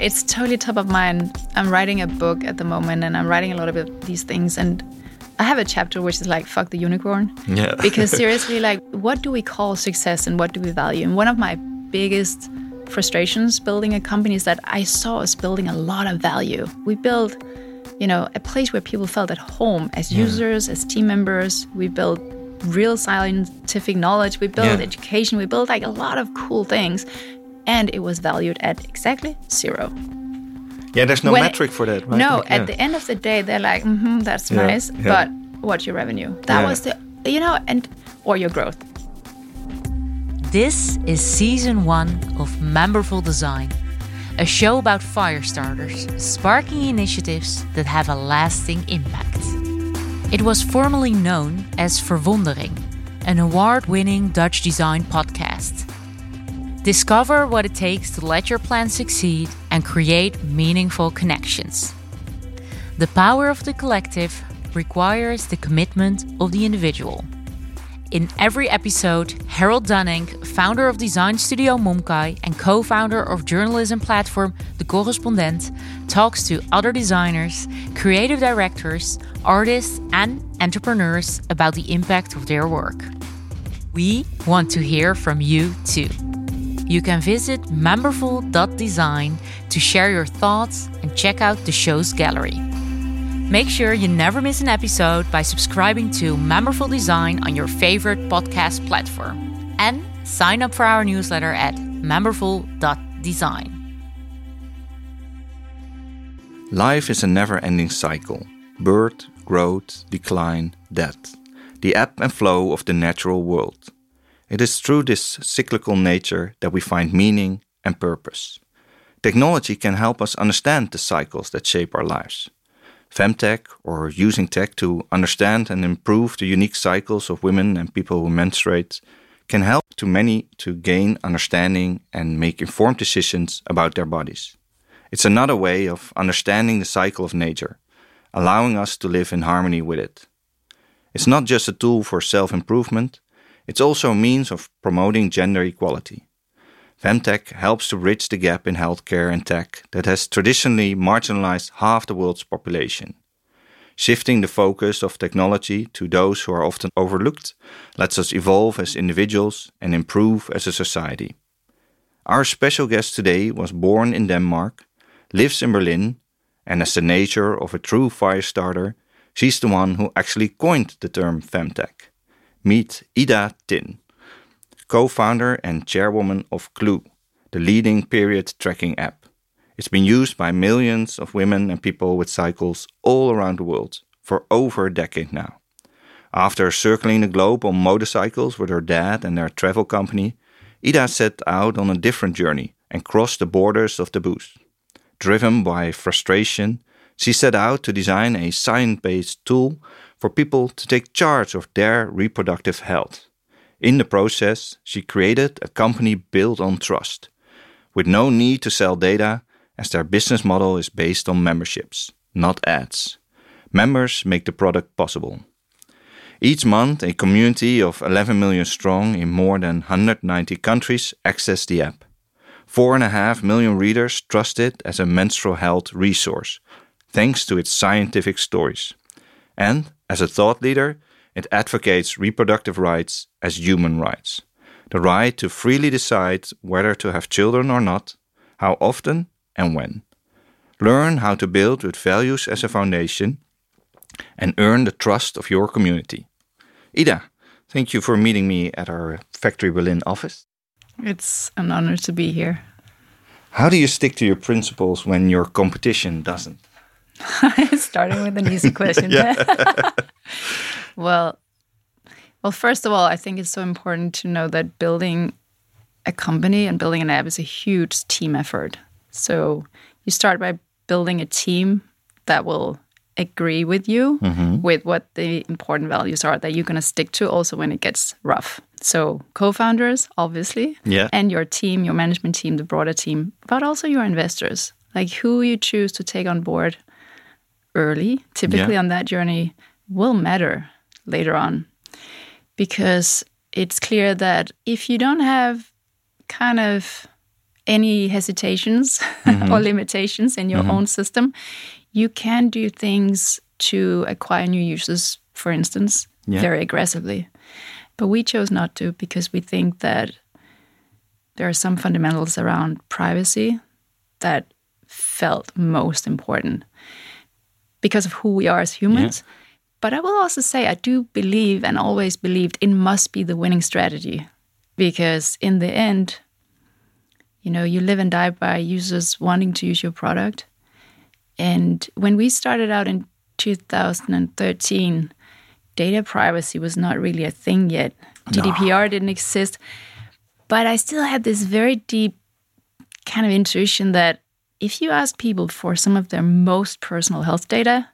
It's totally top of mind. I'm writing a book at the moment and I'm writing a lot of these things. And I have a chapter which is like, fuck the unicorn. Yeah. because seriously, like, what do we call success and what do we value? And one of my biggest frustrations building a company is that I saw us building a lot of value. We built, you know, a place where people felt at home as yeah. users, as team members. We built real scientific knowledge. We built yeah. education. We built like a lot of cool things. And it was valued at exactly zero. Yeah, there's no when metric for that. Right? No, like, at the end of the day, they're like, mm-hmm, that's yeah, nice, but what's your revenue? That was the, you know, and or your growth. This is season one of Memberful Design, a show about fire starters, sparking initiatives that have a lasting impact. It was formerly known as Verwondering, an award winning Dutch design podcast. Discover what it takes to let your plan succeed and create meaningful connections. The power of the collective requires the commitment of the individual. In every episode, Harald Dunnink, founder of design studio Momkai and co founder of journalism platform The Correspondent, talks to other designers, creative directors, artists, and entrepreneurs about the impact of their work. We want to hear from you too. You can visit memberful.design to share your thoughts and check out the show's gallery. Make sure you never miss an episode by subscribing to Memberful Design on your favorite podcast platform. And sign up for our newsletter at memberful.design. Life is a never ending cycle birth, growth, decline, death, the ebb and flow of the natural world. It is through this cyclical nature that we find meaning and purpose. Technology can help us understand the cycles that shape our lives femtech or using tech to understand and improve the unique cycles of women and people who menstruate can help to many to gain understanding and make informed decisions about their bodies. It's another way of understanding the cycle of nature, allowing us to live in harmony with it. It's not just a tool for self improvement, it's also a means of promoting gender equality. Femtech helps to bridge the gap in healthcare and tech that has traditionally marginalized half the world's population. Shifting the focus of technology to those who are often overlooked lets us evolve as individuals and improve as a society. Our special guest today was born in Denmark, lives in Berlin, and as the nature of a true fire starter, she's the one who actually coined the term femtech. Meet Ida Tin co founder and chairwoman of Clue, the leading period tracking app. It's been used by millions of women and people with cycles all around the world for over a decade now. After circling the globe on motorcycles with her dad and their travel company, Ida set out on a different journey and crossed the borders of the booth. Driven by frustration, she set out to design a science based tool for people to take charge of their reproductive health. In the process, she created a company built on trust, with no need to sell data, as their business model is based on memberships, not ads. Members make the product possible. Each month, a community of 11 million strong in more than 190 countries access the app. Four and a half million readers trust it as a menstrual health resource, thanks to its scientific stories. And as a thought leader, it advocates reproductive rights as human rights the right to freely decide whether to have children or not, how often, and when. Learn how to build with values as a foundation and earn the trust of your community. Ida, thank you for meeting me at our Factory Berlin office. It's an honor to be here. How do you stick to your principles when your competition doesn't? Starting with an easy question. well, well, first of all, I think it's so important to know that building a company and building an app is a huge team effort. So you start by building a team that will agree with you mm-hmm. with what the important values are that you're going to stick to also when it gets rough. So co-founders, obviously, yeah. and your team, your management team, the broader team, but also your investors, like who you choose to take on board early, typically yeah. on that journey, will matter later on. Because it's clear that if you don't have kind of any hesitations or mm-hmm. limitations in your mm-hmm. own system, you can do things to acquire new users, for instance, Yeah. very aggressively. But we chose not to because we think that there are some fundamentals around privacy that felt most important because of who we are as humans. But I will also say I do believe and always believed it must be the winning strategy because in the end, you know, you live and die by users wanting to use your product. And when we started out in 2013, data privacy was not really a thing yet. GDPR didn't exist. But I still had this very deep kind of intuition that if you ask people for some of their most personal health data,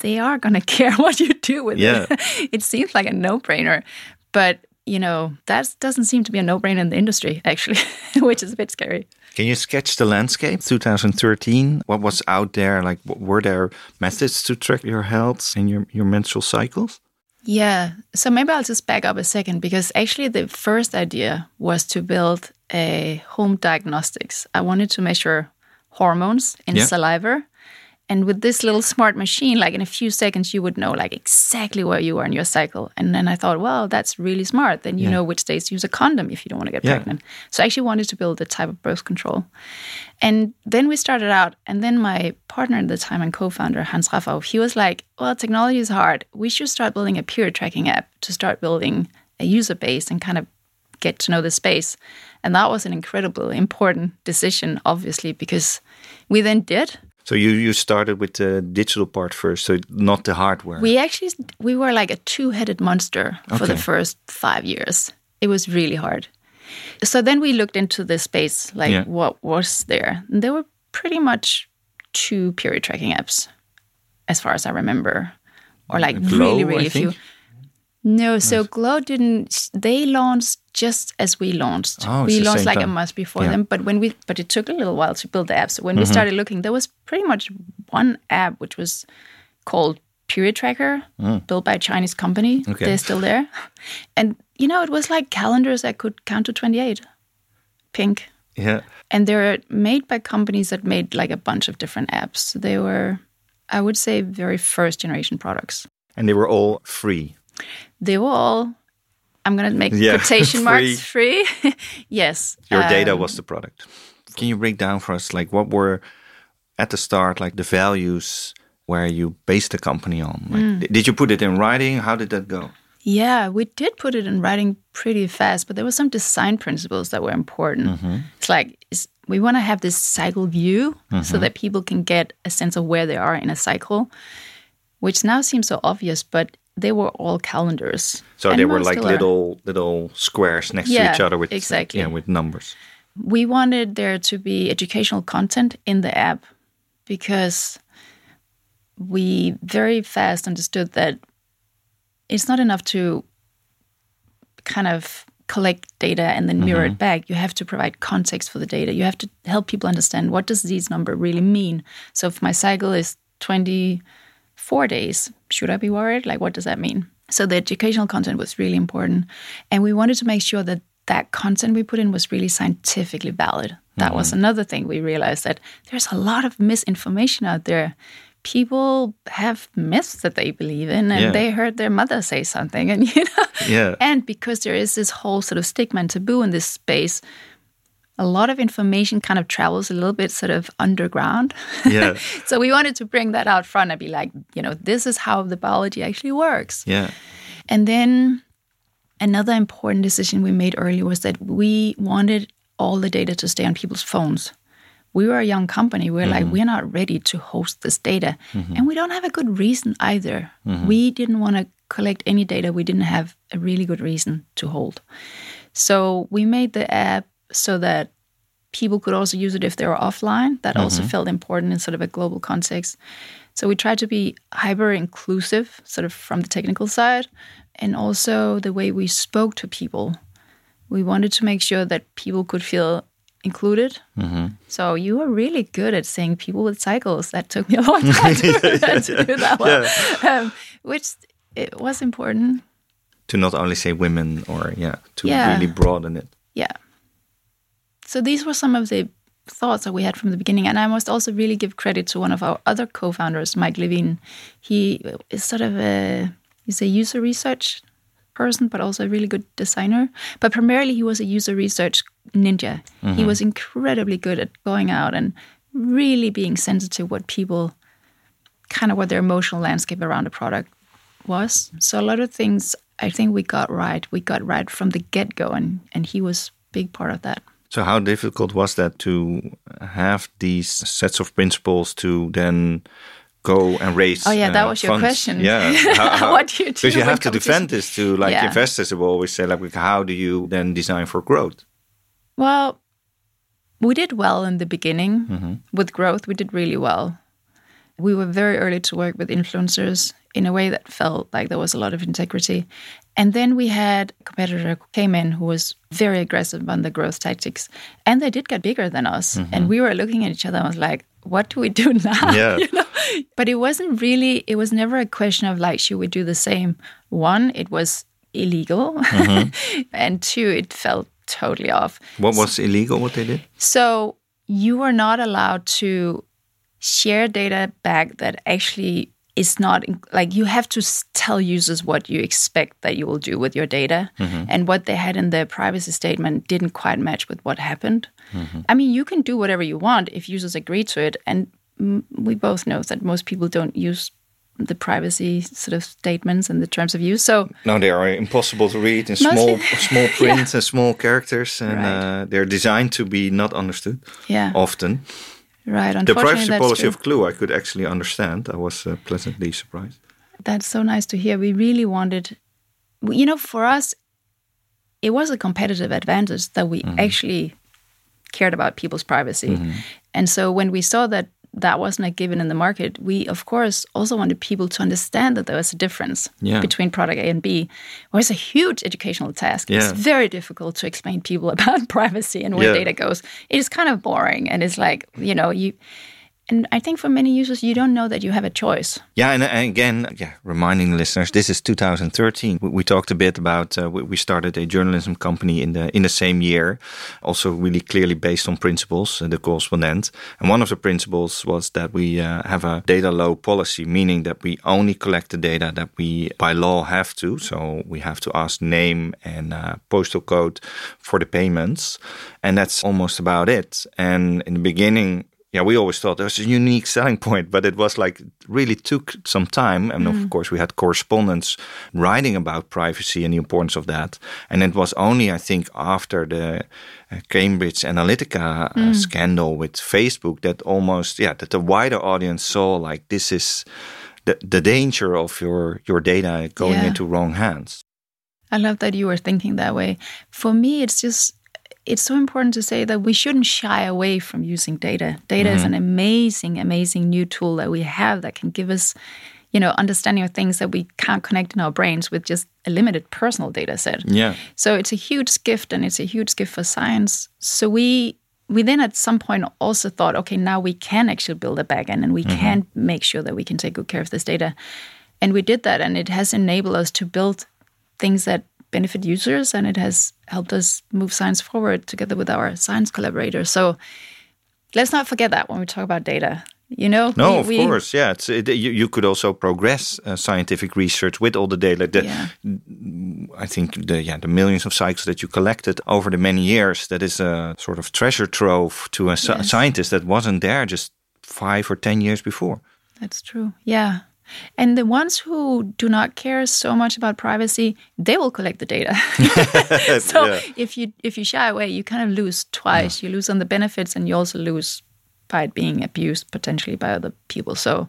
they are going to care what you do with Yeah. it. it seems like a no brainer. But, you know, that doesn't seem to be a no brainer in the industry, actually, which is a bit scary. Can you sketch the landscape? 2013, what was out there? Like, were there methods to track your health and your, your menstrual cycles? Yeah. So maybe I'll just back up a second because actually the first idea was to build a home diagnostics. I wanted to measure hormones in Yeah. saliva. And with this little smart machine, like in a few seconds, you would know like exactly where you are in your cycle. And then I thought, well, that's really smart. Then you Yeah. know which days to use a condom if you don't want to get Yeah. pregnant. So I actually wanted to build a type of birth control. And then we started out, and then my partner at the time and co-founder Hans Raffauf, he was like, "Well, technology is hard. We should start building a period tracking app to start building a user base and kind of get to know the space." And that was an incredibly important decision, obviously, because we then did. So you, you started with the digital part first, so not the hardware. We actually we were like a two-headed monster for the first five years. It was really hard. So then we looked into the space, like Yeah. what was there. And there were pretty much two period tracking apps, as far as I remember, or like Glow, really, really few. No, so Glow didn't. They launched just as we launched. Oh, we launched like a month before Yeah. them, but when we but it took a little while to build the app. So when Mm-hmm. we started looking, there was pretty much one app which was called Period Tracker, built by a Chinese company. Mm. Okay. They're still there, and you know it was like calendars that could count to twenty eight, pink, yeah. and they're made by companies that made like a bunch of different apps. They were, I would say, very first generation products. And they were all free. They were all i'm going to make Yeah, quotation marks free yes Your data um, was the product. Can you break down for us, like, what were at the start, like, the values where you based the company on? Like, Mm. did you put it in writing? How did that go? yeah we did put it in writing pretty fast but there were some design principles that were important it's like it's, we want to have this cycle view so that people can get a sense of where they are in a cycle which now seems so obvious but they were all calendars So And they were like still are. little little squares next to each other with exactly. yeah with numbers. we wanted there to be educational content in the app because we very fast understood that it's not enough to kind of collect data and then mirror it mm-hmm. back you have to provide context for the data you have to help people understand what does these number really mean so if my cycle is 24 days should i be worried? Like what does that mean? So the educational content was really important. And we wanted to make sure that that content we put in was really scientifically valid. That was mm-hmm. another thing we realized that there's a lot of misinformation out there. People have myths that they believe in and Yeah. they heard their mother say something and you know? Yeah. and because there is this whole sort of stigma and taboo in this space a lot of information kind of travels a little bit sort of underground Yeah. so we wanted to bring that out front and be like you know this is how the biology actually works Yeah. and then another important decision we made earlier was that we wanted all the data to stay on people's phones. We were a young company. We were like, mm-hmm. we're not ready to host this data. Mm-hmm. And we don't have a good reason either. Mm-hmm. We didn't want to collect any data we didn't have a really good reason to hold. So we made the app so that people could also use it if they were offline. That also felt important in sort of a global context. So we tried to be hyper inclusive, sort of from the technical side, and also the way we spoke to people. We wanted to make sure that people could feel included. So you were really good at saying people with cycles. That took me a long time to, to do that well, um, which it was important. To not only say women or yeah, to Yeah. really broaden it. Yeah. So these were some of the thoughts that we had from the beginning. And I must also really give credit to one of our other co-founders, Mike LaVigne. He is sort of a he's a user research person, but also a really good designer. But primarily, he was a user research ninja. Mm-hmm. He was incredibly good at going out and really being sensitive what people kind of what their emotional landscape around a product was. So a lot of things I think we got right. We got right from the get go, and and he was big part of that. So how difficult was that to have these sets of principles to then go and raise? Oh yeah, that uh, was your funds? question. Yeah, how, how, what do you do? Because you have to defend this to like yeah. investors. Will always say like, how do you then design for growth? Well, we did well in the beginning mm -hmm. with growth. We did really well. We were very early to work with influencers in a way that felt like there was a lot of integrity. And then we had a competitor who came in who was very aggressive on the growth tactics. And they did get bigger than us. Mm-hmm. And we were looking at each other and was like, what do we do now? Yeah. you know? But it wasn't really, it was never a question of like, should we do the same? One, it was illegal. Mm-hmm. and two, it felt totally off. What was so, illegal, what they did? So you were not allowed to share data back that actually is not like you have to tell users what you expect that you will do with your data mm-hmm. and what they had in their privacy statement didn't quite match with what happened mm-hmm. i mean you can do whatever you want if users agree to it and we both know that most people don't use the privacy sort of statements and the terms of use so no they are impossible to read in small small print yeah. and small characters and right. uh, they're designed to be not understood yeah often Right. The privacy policy true. of Clue, I could actually understand. I was uh, pleasantly surprised. That's so nice to hear. We really wanted, you know, for us, it was a competitive advantage that we mm-hmm. actually cared about people's privacy. Mm-hmm. And so when we saw that that wasn't a given in the market, we of course also wanted people to understand that there was a difference yeah. between product A and B. It was a huge educational task. Yeah. It's very difficult to explain people about privacy and where yeah. data goes. It is kind of boring and it's like, you know, you and I think for many users, you don't know that you have a choice. Yeah, and, and again, yeah, reminding listeners, this is 2013. We, we talked a bit about uh, we started a journalism company in the in the same year, also really clearly based on principles, uh, the correspondent. And one of the principles was that we uh, have a data low policy, meaning that we only collect the data that we by law have to. So we have to ask name and uh, postal code for the payments, and that's almost about it. And in the beginning, yeah, we always thought there was a unique selling point, but it was like really took some time. And mm. of course, we had correspondents writing about privacy and the importance of that. And it was only, I think, after the uh, Cambridge Analytica uh, mm. scandal with Facebook that almost, yeah, that the wider audience saw like this is the, the danger of your, your data going yeah. into wrong hands. I love that you were thinking that way. For me, it's just it's so important to say that we shouldn't shy away from using data. Data mm-hmm. is an amazing, amazing new tool that we have that can give us, you know, understanding of things that we can't connect in our brains with just a limited personal data set. Yeah. So it's a huge gift and it's a huge gift for science. So we we then at some point also thought, okay, now we can actually build a backend and we mm-hmm. can make sure that we can take good care of this data. And we did that and it has enabled us to build things that benefit users and it has helped us move science forward together with our science collaborators. So let's not forget that when we talk about data. You know, no, we, of we, course, yeah. It's it, you, you could also progress uh, scientific research with all the data. The, yeah. I think the yeah the millions of cycles that you collected over the many years. That is a sort of treasure trove to a yes. scientist that wasn't there just five or ten years before. That's true. Yeah, and the ones who do not care so much about privacy, they will collect the data. so yeah. if you if you shy away, you kind of lose twice. Yeah. You lose on the benefits, and you also lose by it being abused potentially by other people. So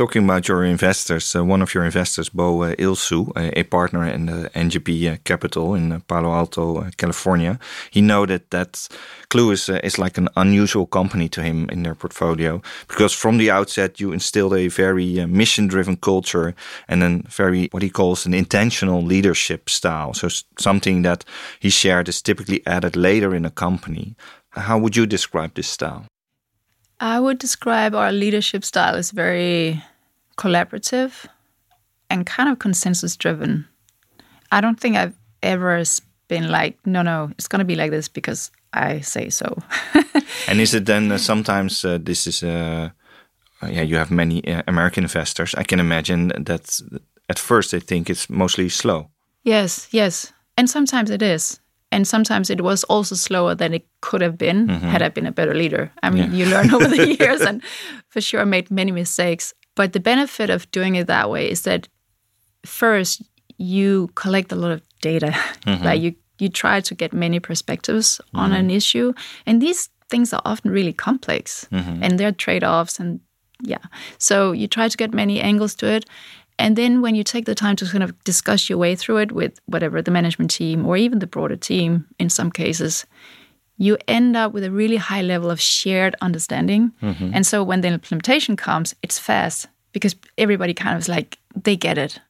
Talking about your investors, uh, one of your investors, Bo uh, Ilsoe, a, a, partner in the NGP uh, Capital in uh, Palo Alto, uh, California, he noted that Clue is, uh, is like an unusual company to him in their portfolio because from the outset you instilled a very mission-driven culture and then very what he calls an intentional leadership style. So something that he shared is typically added later in a company. How would you describe this style? I would describe our leadership style as very collaborative and kind of consensus driven. I don't think I've ever been like, no, no, it's going to be like this because I say so. and is it then uh, sometimes uh, this is uh, yeah you have many uh, American investors? I can imagine that at first they think it's mostly slow. Yes, yes, and sometimes it is. And sometimes it was also slower than it could have been mm -hmm. had I been a better leader. I mean, yeah. you learn over the years, and for sure I made many mistakes. But the benefit of doing it that way is that first you collect a lot of data. Mm-hmm. Like you you try to get many perspectives mm-hmm. on an issue, and these things are often really complex, mm-hmm. and there are trade offs, and yeah. So you try to get many angles to it, and then when you take the time to kind of discuss your way through it with whatever the management team or even the broader team, in some cases, you end up with a really high level of shared understanding. Mm-hmm. And so when the implementation comes, it's fast because everybody kind of is like, they get it.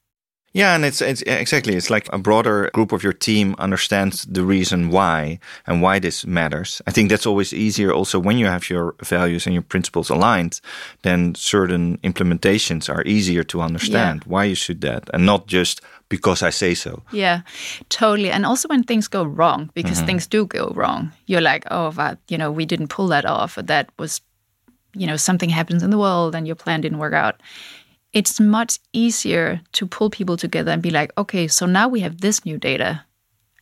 Yeah, and it's it's exactly it's like a broader group of your team understands the reason why and why this matters. I think that's always easier also when you have your values and your principles aligned, then certain implementations are easier to understand yeah. why you should that and not just because I say so. Yeah, totally. And also when things go wrong, because mm -hmm. things do go wrong, you're like, oh, that, you know, we didn't pull that off, or that was, you know, something happens in the world and your plan didn't work out it's much easier to pull people together and be like, okay, so now we have this new data.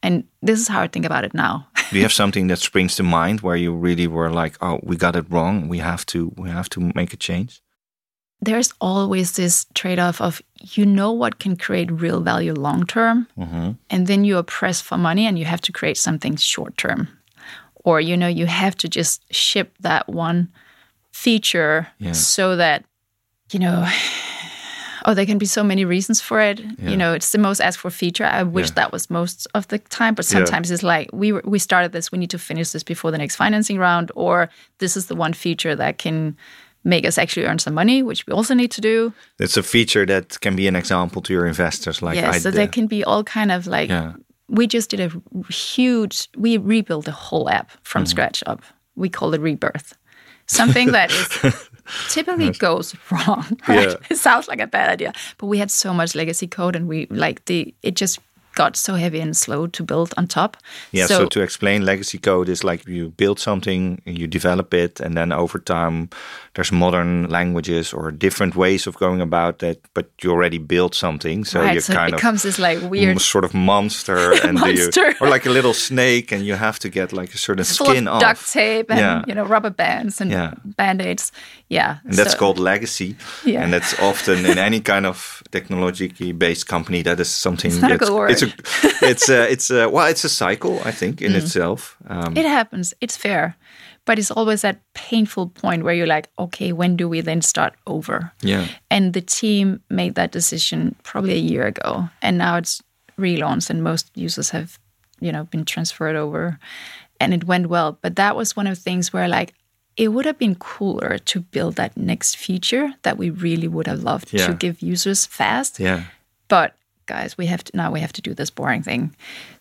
And this is how I think about it now. Do you have something that springs to mind where you really were like, oh, we got it wrong. We have to we have to make a change? There's always this trade-off of you know what can create real value long term, mm-hmm. and then you are pressed for money and you have to create something short term. Or you know, you have to just ship that one feature yeah. so that, you know, oh, there can be so many reasons for it. Yeah. You know, it's the most asked for feature. I wish yeah. that was most of the time, but sometimes yeah. it's like we we started this, we need to finish this before the next financing round, or this is the one feature that can make us actually earn some money, which we also need to do. It's a feature that can be an example to your investors. Like, yeah, so there can be all kind of like. yeah. We just did a huge. We rebuilt the whole app from mm-hmm. scratch up. We call it rebirth. Something that is typically yes. goes wrong. Right? Yeah. It sounds like a bad idea, but we had so much legacy code, and we like the it just got so heavy and slow to build on top. Yeah, so, so, to explain legacy code is like you build something, you develop it, and then over time there's modern languages or different ways of going about that, but you already built something. So right, you so kind it becomes this like weird sort of monster and monster. You, or like a little snake and you have to get like a certain it's skin off. Duct tape and yeah. you know rubber bands and yeah. band-aids. Yeah. And so. that's called legacy. Yeah. And that's often in any kind of technologically based company that is something it's not a good word. it's a it's a, it's a, well it's a cycle I think in mm. itself. Um, it happens. It's fair but it's always that painful point where you're like okay when do we then start over yeah and the team made that decision probably a year ago and now it's relaunched and most users have you know been transferred over and it went well but that was one of the things where like it would have been cooler to build that next feature that we really would have loved yeah. to give users fast yeah but guys, we have to now we have to do this boring thing.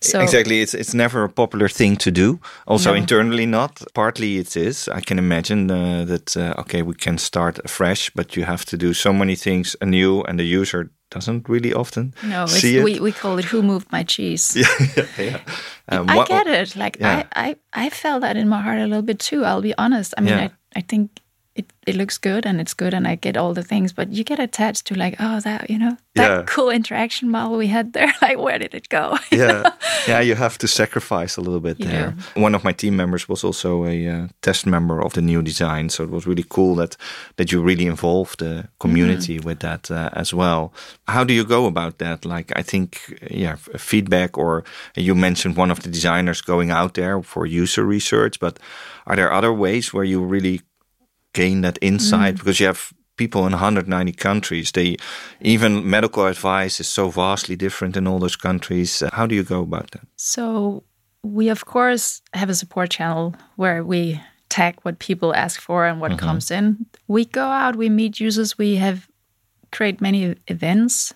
So exactly, it's it's never a popular thing to do. Also no. internally, not partly it is. I can imagine uh, that uh, okay, we can start fresh, but you have to do so many things anew, and the user doesn't really often no see it. We, we call it who moved my cheese yeah yeah, yeah. Um, I what, get it like yeah. I, I I felt that in my heart a little bit too I'll be honest I mean yeah. I, I think it, it looks good and it's good and I get all the things, but you get attached to like, oh, that, you know, that yeah. cool interaction model we had there. Like, where did it go? yeah. Yeah. You have to sacrifice a little bit there. One of my team members was also a uh, test member of the new design. So it was really cool that, that you really involved the community mm -hmm. with that uh, as well. How do you go about that? Like, I think, yeah, feedback or you mentioned one of the designers going out there for user research, but are there other ways where you really gain that insight mm. because you have people in 190 countries. They even medical advice is so vastly different in all those countries. Uh, how do you go about that? So we of course have a support channel where we tag what people ask for and what mm -hmm. comes in. We go out, we meet users, we have create many events,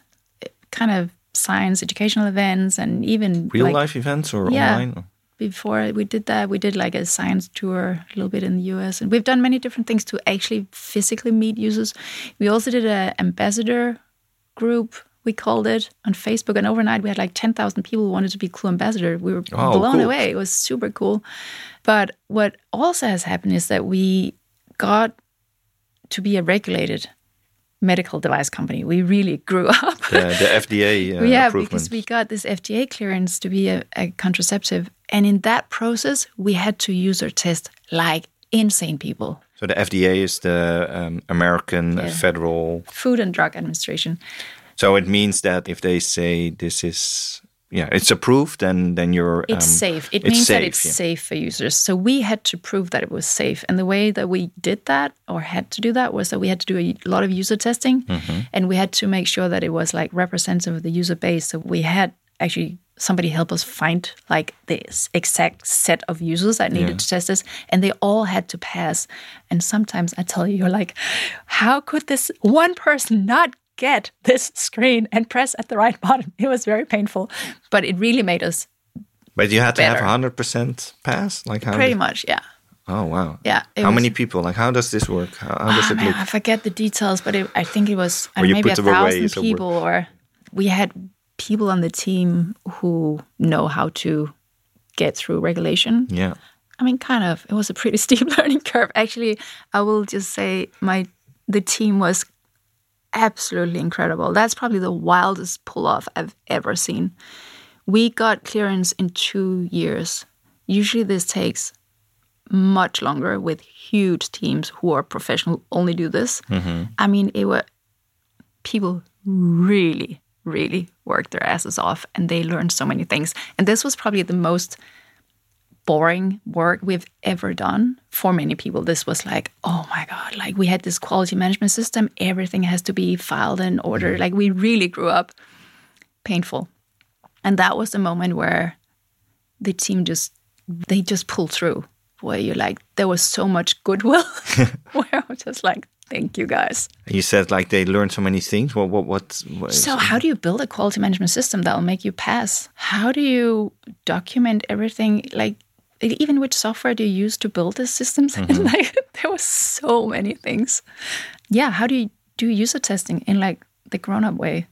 kind of science educational events and even real like, life events or yeah, online before we did that, we did like a science tour a little bit in the US. And we've done many different things to actually physically meet users. We also did an ambassador group we called it on Facebook. And overnight, we had like 10,000 people who wanted to be Clue Ambassador. We were Oh, blown cool. away. It was super cool. But what also has happened is that we got to be a regulated medical device company. We really grew up. The, the FDA uh, yeah, because we got this FDA clearance to be a, a contraceptive. And in that process, we had to user test like insane people. so the FDA is the um, American Yeah. Federal. Food and Drug Administration. So it means that if they say this is yeah, it's approved, then then you're It's um, safe. It it's means that it's yeah. safe for users. So we had to prove that it was safe. And the way that we did that or had to do that was that we had to do a lot of user testing Mm-hmm. and we had to make sure that it was like representative of the user base. So we had actually somebody help us find like this exact set of users that needed Yeah. to test this and they all had to pass. And sometimes I tell you, you're like, how could this one person not get this screen and press at the right button? It was very painful, but it really made us But you had to have hundred percent pass. Like how? pretty much, yeah. oh wow. Yeah, How was- many people? Like how does this work? How, how does Oh, it man, look? I forget the details, but it, I think it was know, maybe a put them away thousand as a word. people, or we had people on the team who know how to get through regulation. Yeah. I mean, kind of. It was a pretty steep learning curve. Actually, I will just say my the team was absolutely incredible. That's probably the wildest pull off I've ever seen. We got clearance in two years. Usually, this takes much longer with huge teams who are professional only do this. Mm-hmm. I mean, it were people really, really worked their asses off and they learned so many things. And this was probably the most boring work we've ever done for many people. This was like, oh my God, like we had this quality management system, everything has to be filed in order. Mm-hmm. Like we really grew up painful. And that was the moment where the team just they just pulled through where you're like there was so much goodwill where I was just like, thank you guys. You said like they learn so many things. What what what? what So, how do you build a quality management system that will make you pass? How do you document everything? Like, even which software do you use to build the systems? Mm-hmm. like, there was so many things. Yeah, how do you do user testing in like the grown-up way?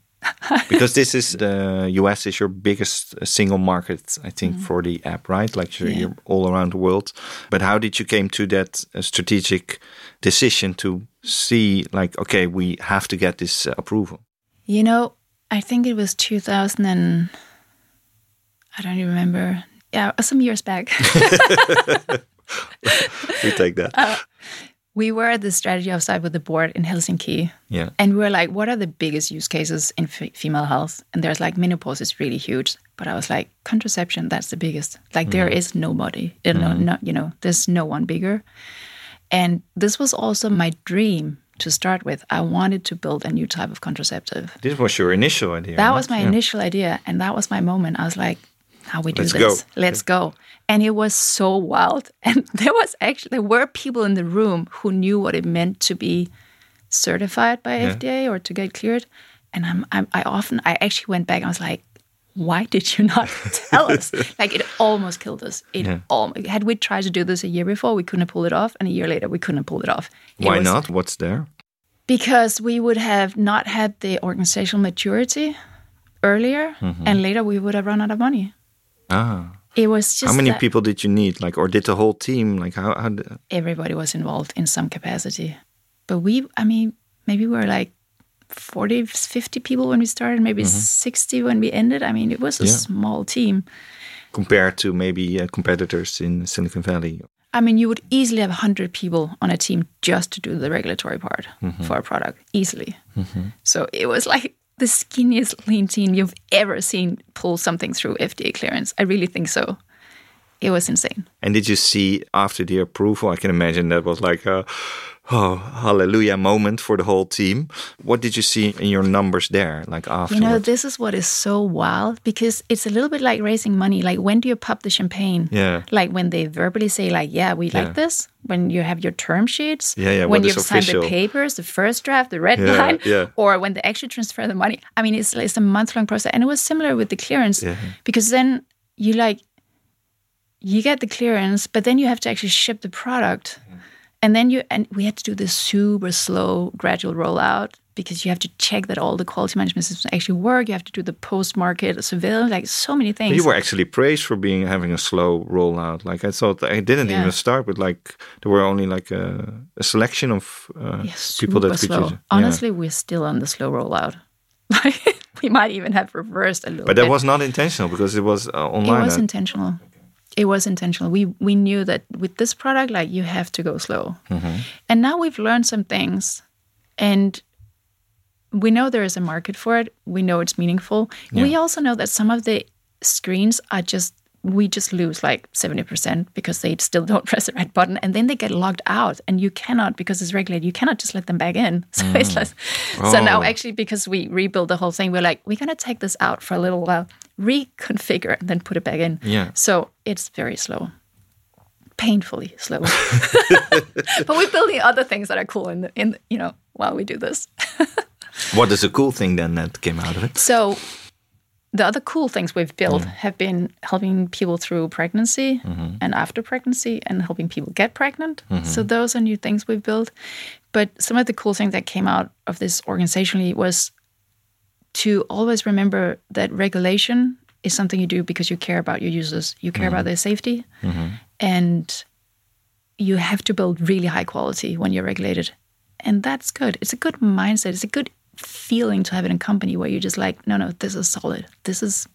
because this is the US is your biggest uh, single market, I think, for the app, right? Like you're. Yeah. you're all around the world. But how did you came to that uh, strategic decision to see, like, okay, we have to get this uh, approval? You know, I think it was 2000 and I don't even remember. Yeah, some years back. We take that. Uh, we were at the strategy offsite with the board in Helsinki. yeah. And we were like, what are the biggest use cases in f- female health? And there's like menopause is really huge. But I was like, contraception, that's the biggest. Like there is nobody, you know, mm-hmm. no, you know, there's no one bigger. And this was also my dream to start with. I wanted to build a new type of contraceptive. This was your initial idea. That right? was my Yeah. initial idea. And that was my moment. I was like, how we do Let's this. go. Let's go. And it was so wild. And there was actually there were people in the room who knew what it meant to be certified by FDA or to get cleared. And I'm, I'm I often I actually went back and I was like, why did you not tell us? like it almost killed us. It almost had we tried to do this a year before, we couldn't have pulled it off, and a year later we couldn't have pulled it off. It Why was- not? What's there? because we would have not had the organizational maturity earlier Mm-hmm. and later we would have run out of money Ah. it was just How many that people did you need? Like, or did the whole team? Like, how? how d- everybody was involved in some capacity but we i mean maybe we were like 40 50 people when we started maybe 60 when we ended i mean it was a. Yeah. small team compared to maybe uh, competitors in Silicon Valley? i mean you would easily have 100 people on a team just to do the regulatory part Mm-hmm. for a product easily so it was like the skinniest lean team you've ever seen pull something through fda clearance. I really think so. It was insane. And did you see after the approval? I can imagine that was like a oh hallelujah moment for the whole team. What did you see in your numbers there? Like after You know, this is what is so wild because it's a little bit like raising money. Like, when do you pop the champagne? Yeah. Like when they verbally say, like, yeah, we Yeah. like this. When you have your term sheets. Yeah, yeah, When what is you've signed official. the papers, the first draft, the red Yeah, line, yeah. or when they actually transfer the money. I mean, it's, it's a month long process. And it was similar with the clearance Yeah. because then you like, you get the clearance, but then you have to actually ship the product. And then you, and we had to do this super slow, gradual rollout because you have to check that all the quality management systems actually work. You have to do the post-market surveillance, like so many things. You were actually praised for being having a slow rollout. Like I thought, I didn't Yeah. even start with like there were only like a, a selection of uh, Yes, people that could slow. use it. Yeah. Honestly, we're still on the slow rollout. Like we might even have reversed a little But that bit. was not intentional because it was uh, online. it was intentional. It was intentional. We we knew that with this product, like you have to go slow. Mm-hmm. And now we've learned some things, and we know there is a market for it. We know it's meaningful. We also know that some of the screens are just we just lose like seventy percent because they still don't press the right button, and then they get logged out, and you cannot because it's regulated. You cannot just let them back in. So it's like, so now Oh. actually because we rebuild the whole thing, we're like we're gonna take this out for a little while, reconfigure, and then put it back in. Yeah. So it's very slow, painfully slow. but we're building other things that are cool in the, in the, you know while we do this. What is a cool thing then that came out of it? So the other cool things we've built mm. have been helping people through pregnancy mm-hmm. and after pregnancy and helping people get pregnant. So mm-hmm. those are new things we've built. But some of the cool things that came out of this organizationally was to always remember that regulation is something you do because you care about your users, you care about their safety, and you have to build really high quality when you're regulated. And that's good. It's a good mindset. It's a good feeling to have in a company where you're just like, no, no, this is solid. This is,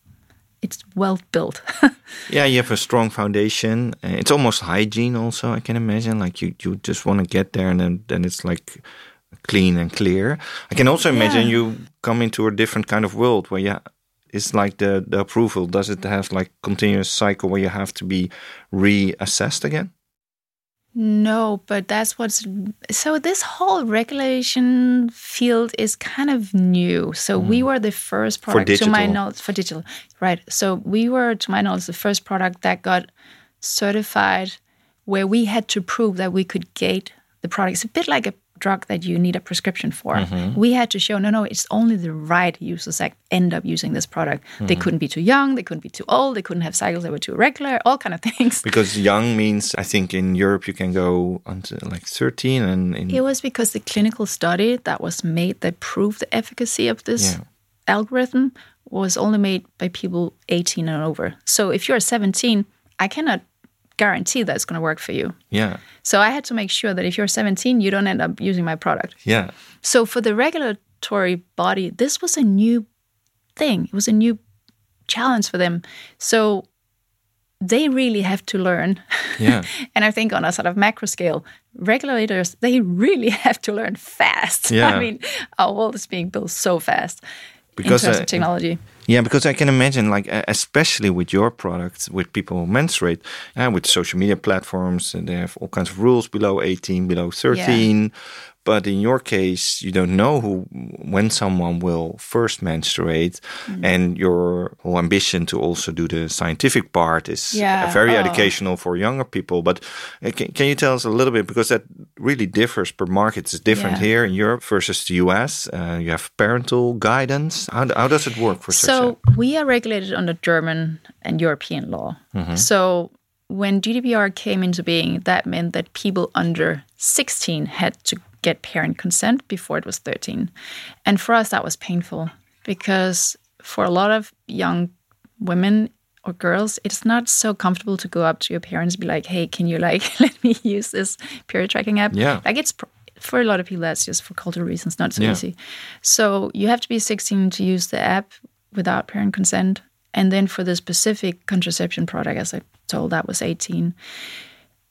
it's well built. Yeah, you have a strong foundation. Uh, It's almost hygiene, also. I can imagine. Like you, you just want to get there, and then then it's like clean and clear. I can also imagine Yeah. you come into a different kind of world where yeah, it's like the the approval. Does it have like continuous cycle where you have to be reassessed again? no, but that's what's, so this whole regulation field is kind of new. So hmm. we were the first product to my knowledge for digital, right? So we were, to my knowledge, the first product that got certified where we had to prove that we could gate the product. It's a bit like a drug that you need a prescription for. Mm-hmm. We had to show no, no, it's only the right users that end up using this product. They mm-hmm. couldn't be too young, they couldn't be too old, they couldn't have cycles that were too irregular, all kind of things. Because young means I think in Europe you can go until like thirteen, and in It was because the clinical study that was made that proved the efficacy of this Yeah. algorithm was only made by people 18 and over. So if you're 17, I cannot guarantee that it's going to work for you. yeah, So I had to make sure that if you're 17, you don't end up using my product. yeah, So for the regulatory body, this was a new thing. It was a new challenge for them. So they really have to learn. yeah. and I think on a sort of macro scale, regulators they really have to learn fast. Yeah. I mean, our world is being built so fast Because, in terms uh, of technology. Yeah, because I can imagine, like, especially with your products, with people who menstruate, uh, with social media platforms, and they have all kinds of rules below 18, below 13. But in your case, you don't know who, when someone will first menstruate, Mm. and your whole ambition to also do the scientific part is Yeah, very oh. educational for younger people. But uh, can, can you tell us a little bit because that really differs per market? It's different Yeah. here in Europe versus the US. Uh, you have parental guidance. How, how does it work for such a So we are regulated under German and European law. Mm-hmm. So when GDPR came into being, that meant that people under 16 had to get parent consent before it was 13. And for us, that was painful because for a lot of young women or girls, it's not so comfortable to go up to your parents and be like, hey, can you like let me use this period tracking app? Yeah. Like it's pr- for a lot of people, that's just for cultural reasons, not so Yeah. easy. So you have to be 16 to use the app without parent consent. And then for the specific contraception product, as I told, that was 18.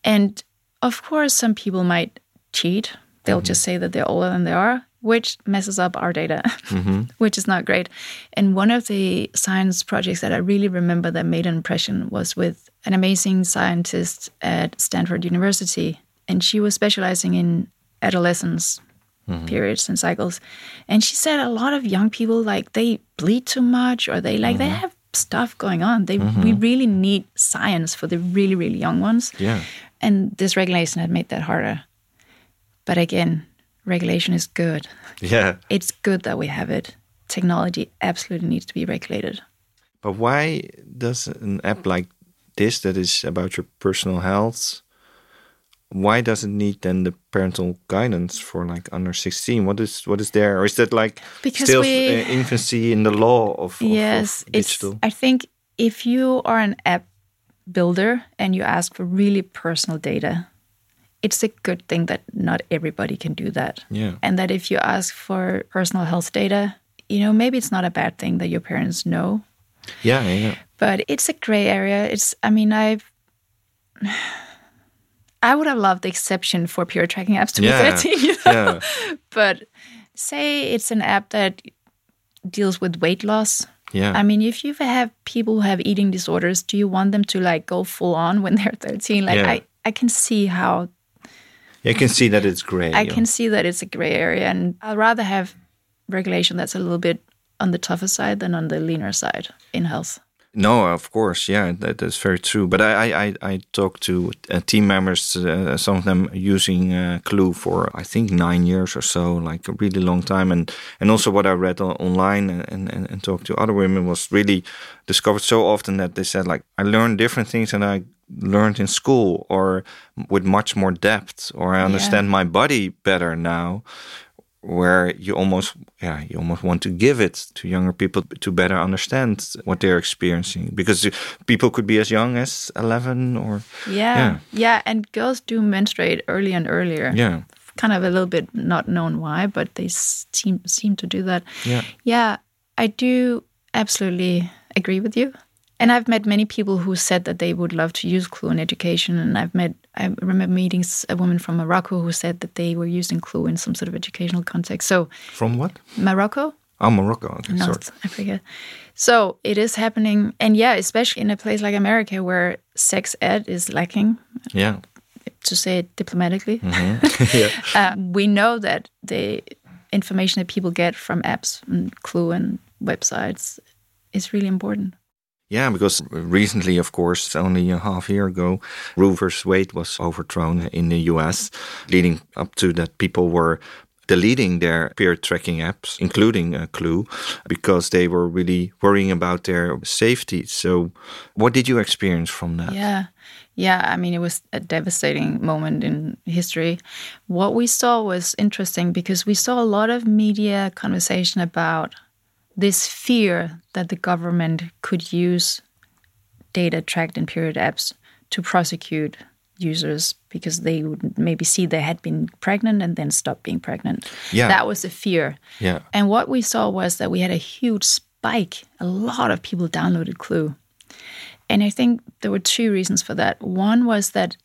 And of course, some people might cheat. They'll mm-hmm. just say that they're older than they are, which messes up our data, mm-hmm. which is not great. And one of the science projects that I really remember that made an impression was with an amazing scientist at Stanford University. And she was specializing in adolescence mm-hmm. periods and cycles. And she said a lot of young people like they bleed too much or they like they have stuff going on. They we really need science for the really, really young ones. Yeah. And this regulation had made that harder. But again, regulation is good. Yeah. It's good that we have it. Technology absolutely needs to be regulated. But why does an app like this, that is about your personal health, why does it need then the parental guidance for like under 16 what is what is there or is that like Because still we- uh, infancy in the law of, of- yes, of it's. digital I think if you are an app builder and you ask for really personal data, it's a good thing that not everybody can do that. yeah And that if you ask for personal health data, you know, maybe it's not a bad thing that your parents know, yeah yeah, but it's a gray area. It's, I mean, I've, I would have loved the exception for period tracking apps to Yeah, be 13, you know? yeah but say it's an app that deals with weight loss. yeah I mean, if you have people who have eating disorders, do you want them to like go full on when they're 13? Like, Yeah. I, I can see how you can see that it's gray I can see that it's a gray area, and I'd rather have regulation that's a little bit on the tougher side than on the leaner side in health. No, of course, yeah, that, that's very true. But I, I, I, I talked to uh, team members, uh, some of them using uh, Clue for I think nine years or so, like a really long time. And and also what I read on, online and, and and talked to other women was really discovered so often that they said like I learned different things and I learned in school or with much more depth, or I understand my body better now where you almost yeah you almost want to give it to younger people to better understand what they're experiencing because people could be as young as 11 or Yeah. Yeah. Yeah. And girls do menstruate early and earlier. yeah Kind of a little bit not known why, but they seem, seem to do that. yeah Yeah. I do absolutely agree with you. And I've met many people who said that they would love to use Clue in education. And I've met, I remember meeting a woman from Morocco who said that they were using Clue in some sort of educational context. So, from what Morocco, oh morocco okay, sorry Africa. So it is happening. And yeah, especially in a place like America where sex ed is lacking, yeah to say it diplomatically. yeah uh, we know that the information that people get from apps and Clue and websites is really important. Yeah, because recently, of course, only a half year ago, Roe versus Wade was overthrown in the US, leading up to that people were deleting their peer tracking apps, including uh, Clue, because they were really worrying about their safety. So, what did you experience from that? Yeah. Yeah. I mean, it was a devastating moment in history. What we saw was interesting because we saw a lot of media conversation about this fear that the government could use data tracked in period apps to prosecute users because they would maybe see they had been pregnant and then stop being pregnant. Yeah. That was the fear. Yeah. And what we saw was that we had a huge spike. A lot of people downloaded Clue. And I think there were two reasons for that. One was that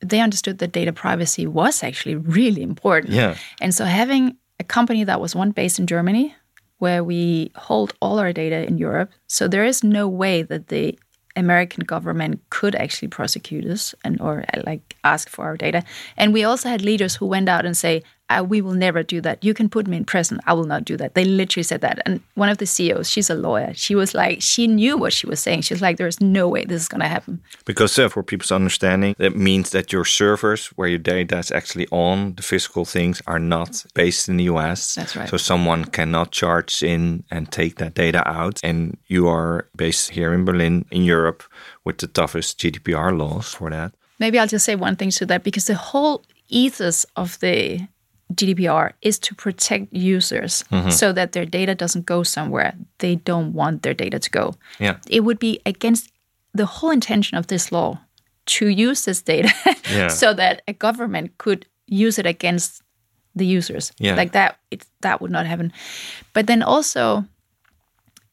they understood that data privacy was actually really important. Yeah. And so having a company that was one based in Germany, where we hold all our data in Europe, so there is no way that the American government could actually prosecute us and or like ask for our data. And we also had leaders who went out and say, uh, "We will never do that. You can put me in prison. I will not do that." They literally said that. And one of the CEOs, she's a lawyer. She was like, she knew what she was saying. She was like, "There's no way this is going to happen." Because uh, for people's understanding, that means that your servers where your data is actually on, the physical things are not based in the US. That's right. So someone cannot charge in and take that data out. And you are based here in Berlin, in Europe, with the toughest GDPR laws for that. Maybe I'll just say one thing to that because the whole ethos of the GDPR is to protect users mm-hmm. so that their data doesn't go somewhere they don't want their data to go. Yeah. It would be against the whole intention of this law to use this data Yeah. so that a government could use it against the users. Yeah. Like that it that would not happen. But then also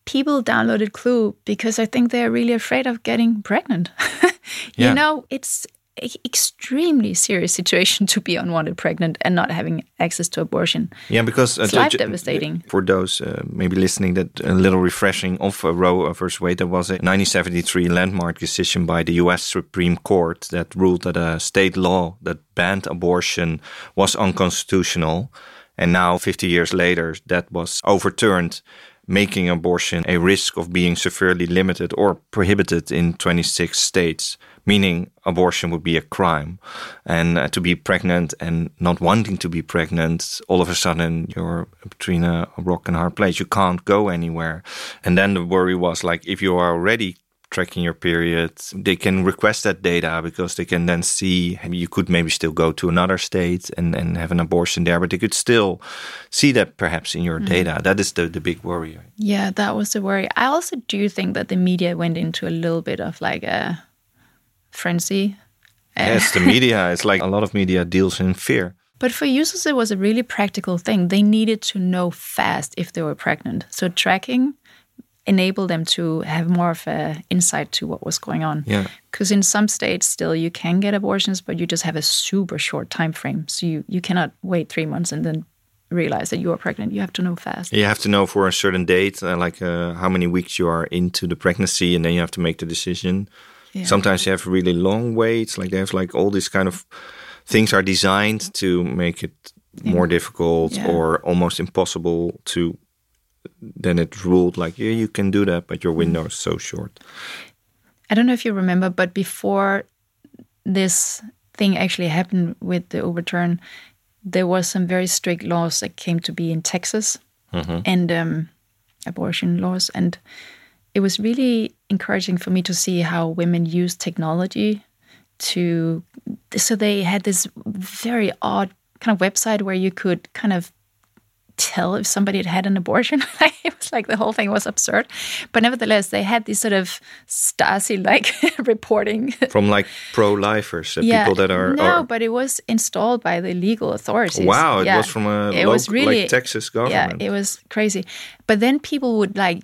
people downloaded Clue because I think they're really afraid of getting pregnant. you Yeah. know, it's an extremely serious situation to be unwanted pregnant and not having access to abortion. Yeah, because uh, It's life devastating. For those uh, maybe listening, that a little refreshing of uh, Roe versus Wade, there was a 1973 landmark decision by the U.S. Supreme Court that ruled that a state law that banned abortion was unconstitutional, and now 50 years later, that was overturned. Making abortion a risk of being severely limited or prohibited in 26 states, meaning abortion would be a crime. And uh, to be pregnant and not wanting to be pregnant, all of a sudden you're between a, rock and a hard place. You can't go anywhere. And then the worry was like, if you are already tracking your periods. They can request that data because they can then see you could maybe still go to another state and, and have an abortion there, but they could still see that perhaps in your mm. data. That is the, the big worry. Yeah, that was the worry. I also do think that the media went into a little bit of like a frenzy. Yes, the media. It's like a lot of media deals in fear. But for users, it was a really practical thing. They needed to know fast if they were pregnant. So tracking enabled them to have more of an insight to what was going on. Yeah. Because in some states, still you can get abortions, but you just have a super short time frame. So you, you cannot wait three months and then realize that you are pregnant. You have to know fast. You have to know for a certain date, uh, like uh, how many weeks you are into the pregnancy, and then you have to make the decision. Yeah. Sometimes you have really long waits. Like they have like all these kind of things are designed to make it more difficult yeah. or almost impossible to then it ruled like yeah you can do that but your window is so short i don't know if you remember but before this thing actually happened with the overturn there was some very strict laws that came to be in texas mm-hmm. and um, abortion laws and it was really encouraging for me to see how women use technology to so they had this very odd kind of website where you could kind of tell if somebody had had an abortion. it was like the whole thing was absurd. But nevertheless, they had this sort of Stasi like reporting. From like pro lifers, yeah, people that are. No, are... but it was installed by the legal authorities. Wow, it yeah. was from a it local, was really, like Texas government. Yeah, it was crazy. But then people would like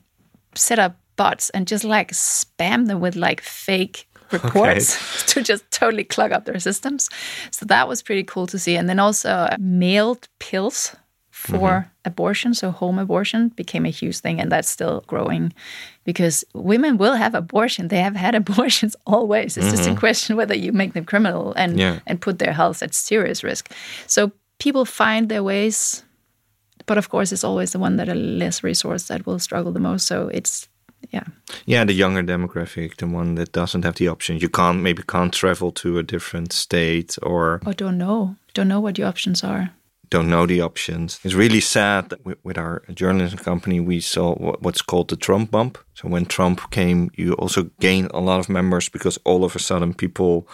set up bots and just like spam them with like fake reports okay. to just totally clog up their systems. So that was pretty cool to see. And then also mailed pills for mm-hmm. abortion, so home abortion became a huge thing, and that's still growing because women will have abortion. They have had abortions always. It's mm-hmm. just a mm-hmm. question whether you make them criminal and yeah. and put their health at serious risk. So people find their ways, but of course, it's always the one that are less resourced that will struggle the most. So it's yeah yeah the younger demographic the one that doesn't have the option you can't maybe can't travel to a different state or or don't know don't know what your options are don't know the options. It's really sad that with our journalism company, we saw what's called the Trump bump. So when Trump came, you also gained a lot of members because all of a sudden people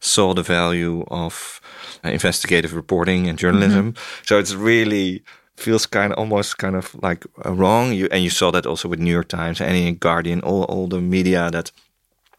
saw the value of uh, investigative reporting and journalism. Mm-hmm. So it's really feels kind of almost kind of like uh, wrong. You and you saw that also with New York Times, any Guardian, all all the media that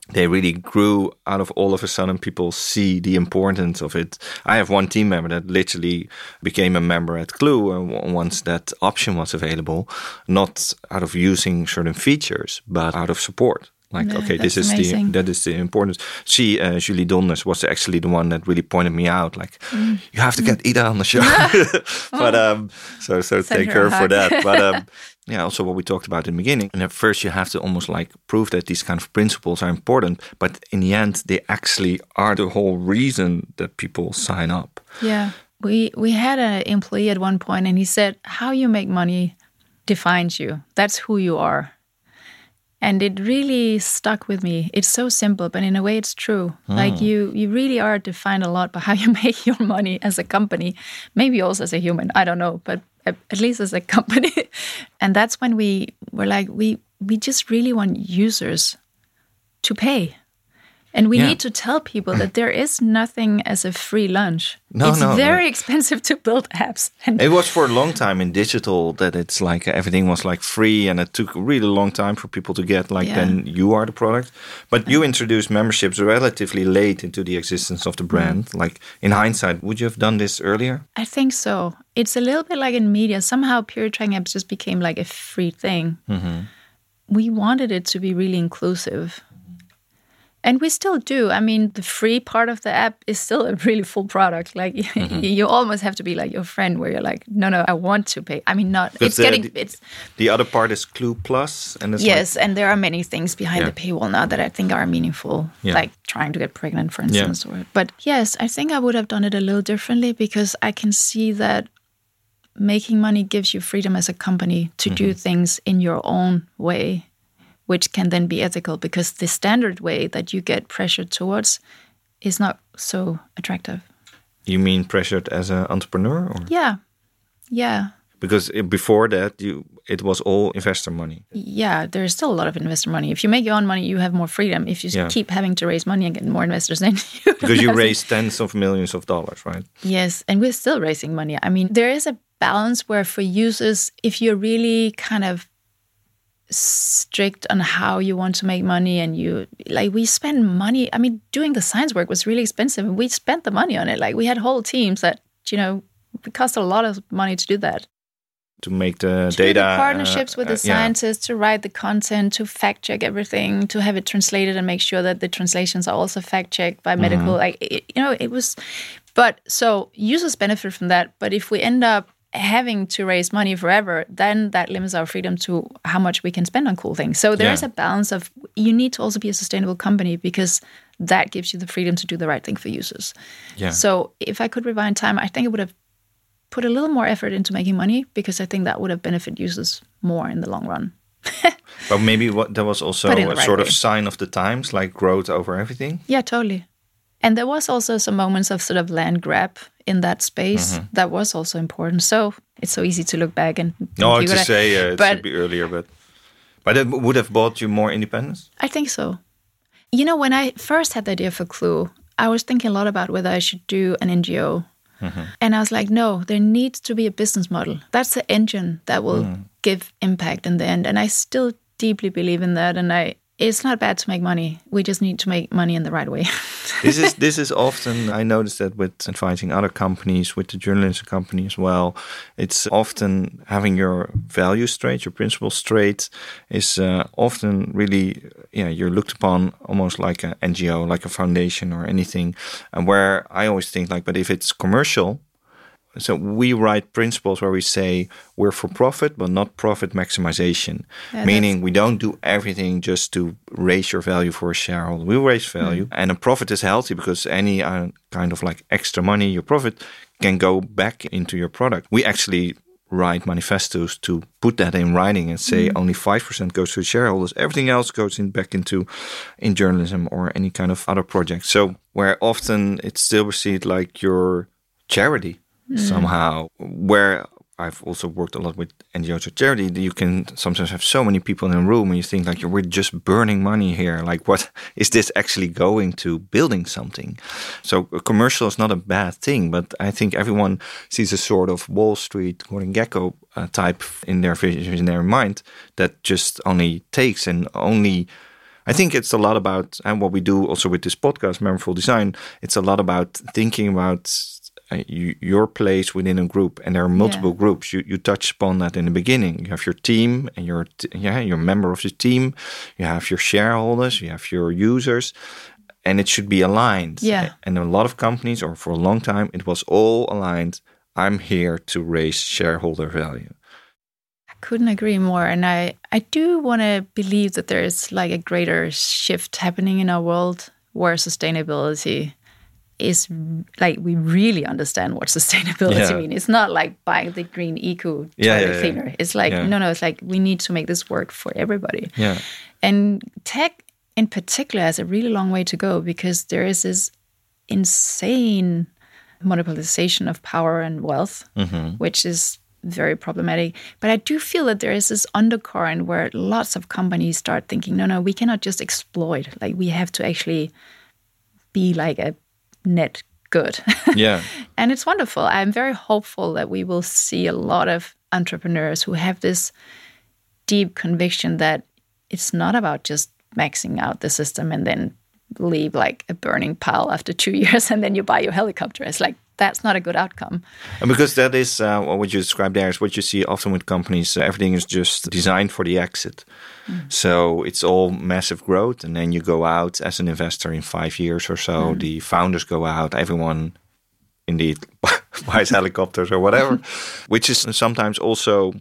they really grew out of all of a sudden people see the importance of it. I have one team member that literally became a member at Clue uh, once that option was available, not out of using certain features, but out of support. Like, okay, this is amazing. the that is the importance. She, uh, Julie Donders, was actually the one that really pointed me out. Like, mm. you have to get. Ida on the show. but um, so so Send take her, her for that. But um, yeah, also what we talked about in the beginning. And at first, you have to almost like prove that these kind of principles are important, but in the end, they actually are the whole reason that people sign up. Yeah, we we had an employee at one point, and he said, "How you make money defines you. That's who you are." and it really stuck with me it's so simple but in a way it's true oh. like you you really are defined a lot by how you make your money as a company maybe also as a human i don't know but at least as a company. and that's when we were like, we we just really want users to pay. And we yeah. need to tell people that there is nothing as a free lunch. No, it's no, very no. expensive to build apps. And it was for a long time in digital that it's like everything was like free, and it took a really long time for people to get like yeah. then you are the product. But you introduced memberships relatively late into the existence of the brand. Mm. Like in hindsight, would you have done this earlier? I think so. It's a little bit like in media. Somehow, period tracking apps just became like a free thing. Mm-hmm. We wanted it to be really inclusive and we still do. I mean, the free part of the app is still a really full product. Like mm-hmm. you almost have to be like your friend, where you're like, no, no, I want to pay. I mean, not. it's the, getting. The, it's the other part is Clue Plus, and yes, like, and there are many things behind yeah. the paywall now that I think are meaningful, yeah. like trying to get pregnant, for instance. Yeah. Or, but yes, I think I would have done it a little differently because I can see that making money gives you freedom as a company to mm-hmm. do things in your own way which can then be ethical because the standard way that you get pressured towards is not so attractive. You mean pressured as an entrepreneur? Or? Yeah. Yeah. because before that you it was all investor money. yeah, there's still a lot of investor money. If you make your own money, you have more freedom. If you Yeah. keep having to raise money and get more investors, then you Because you raise tens of millions of dollars, right? Yes, and we're still raising money. I mean, there is a balance where for users, if you're really kind of strict on how you want to make money and you like we spend money i mean doing the science work was really expensive and we spent the money on it like we had whole teams that you know it cost a lot of money to do that To make the to data the partnerships uh, with the uh, yeah. scientists to write the content to fact check everything to have it translated and make sure that the translations are also fact checked by medical Mm-hmm. like it, you know it was but so users benefit from that but if we end up having to raise money forever then that limits our freedom to how much we can spend on cool things so there is Yeah. a balance of you need to also be a sustainable company because that gives you the freedom to do the right thing for users Yeah. so if i could rewind time i think it would have put a little more effort into making money because I think that would have benefited users more in the long run. But maybe what there was also a right sort of sign of the times, like growth over everything. Yeah, totally. And there was also some moments of sort of land grab in that space Mm-hmm. that was also important. So it's so easy to look back and No, to say uh, it but should be earlier, but but it would have bought you more independence. I think so. You know, when I first had the idea for Clue, I was thinking a lot about whether I should do an NGO. And I was like, no, there needs to be a business model. That's the engine that will give impact in the end. And I still deeply believe in that. And I, it's not bad to make money. We just need to make money in the right way. this is this is often I noticed that with advising other companies, with the journalism company as well. It's often having your values straight, your principles straight, is uh, often really yeah you're looked upon almost like an NGO, like a foundation or anything. And where I always think like, but if it's commercial. So we write principles where we say we're for profit, but not profit maximization. Yeah, Meaning we don't do everything just to raise your value for a shareholder. We raise value, and a profit is healthy because any uh, kind of like extra money, your profit can go back into your product. We actually write manifestos to put that in writing and say only five percent goes to shareholders. Everything else goes in back into in journalism or any kind of other project. So where often it's still received like your charity somehow where I've also worked a lot with NGOs or charity. You can sometimes have so many people in a room, and you think like we're just burning money here. Like, what is this actually going to building something? So, a commercial is not a bad thing, but I think everyone sees a sort of Wall Street, Gordon Gekko uh, type in their vision, in their mind that just only takes and only I think it's a lot about, and what we do also with this podcast, Memberful Design, it's a lot about thinking about uh, you, your place within a group. And there are multiple Yeah. groups. You, you touched upon that in the beginning. You have your team and your, yeah, you're a member of the team. You have your shareholders, you have your users, and it should be aligned. Yeah. And a lot of companies, or for a long time, it was all aligned. I'm here to raise shareholder value. I couldn't agree more and i i do want to believe that there is like a greater shift happening in our world where sustainability is like we really understand what sustainability Yeah. means it's not like buying the green eco toilet Yeah, yeah, yeah. cleaner it's like no no it's like we need to make this work for everybody Yeah. and tech in particular has a really long way to go because there is this insane monopolization of power and wealth, mm-hmm. which is very problematic. But I do feel that there is this undercurrent where lots of companies start thinking, no, no, we cannot just exploit. Like we have to actually be like a net good. Yeah. and it's wonderful. I'm very hopeful that we will see a lot of entrepreneurs who have this deep conviction that it's not about just maxing out the system and then leave like a burning pile after two years and then you buy your helicopter. It's like that's not a good outcome. And because that is uh, what you described there is what you see often with companies. Uh, everything is just designed for the exit. So it's all massive growth, and then you go out as an investor in five years or so. The founders go out. Everyone, indeed, buys helicopters or whatever, which is sometimes also.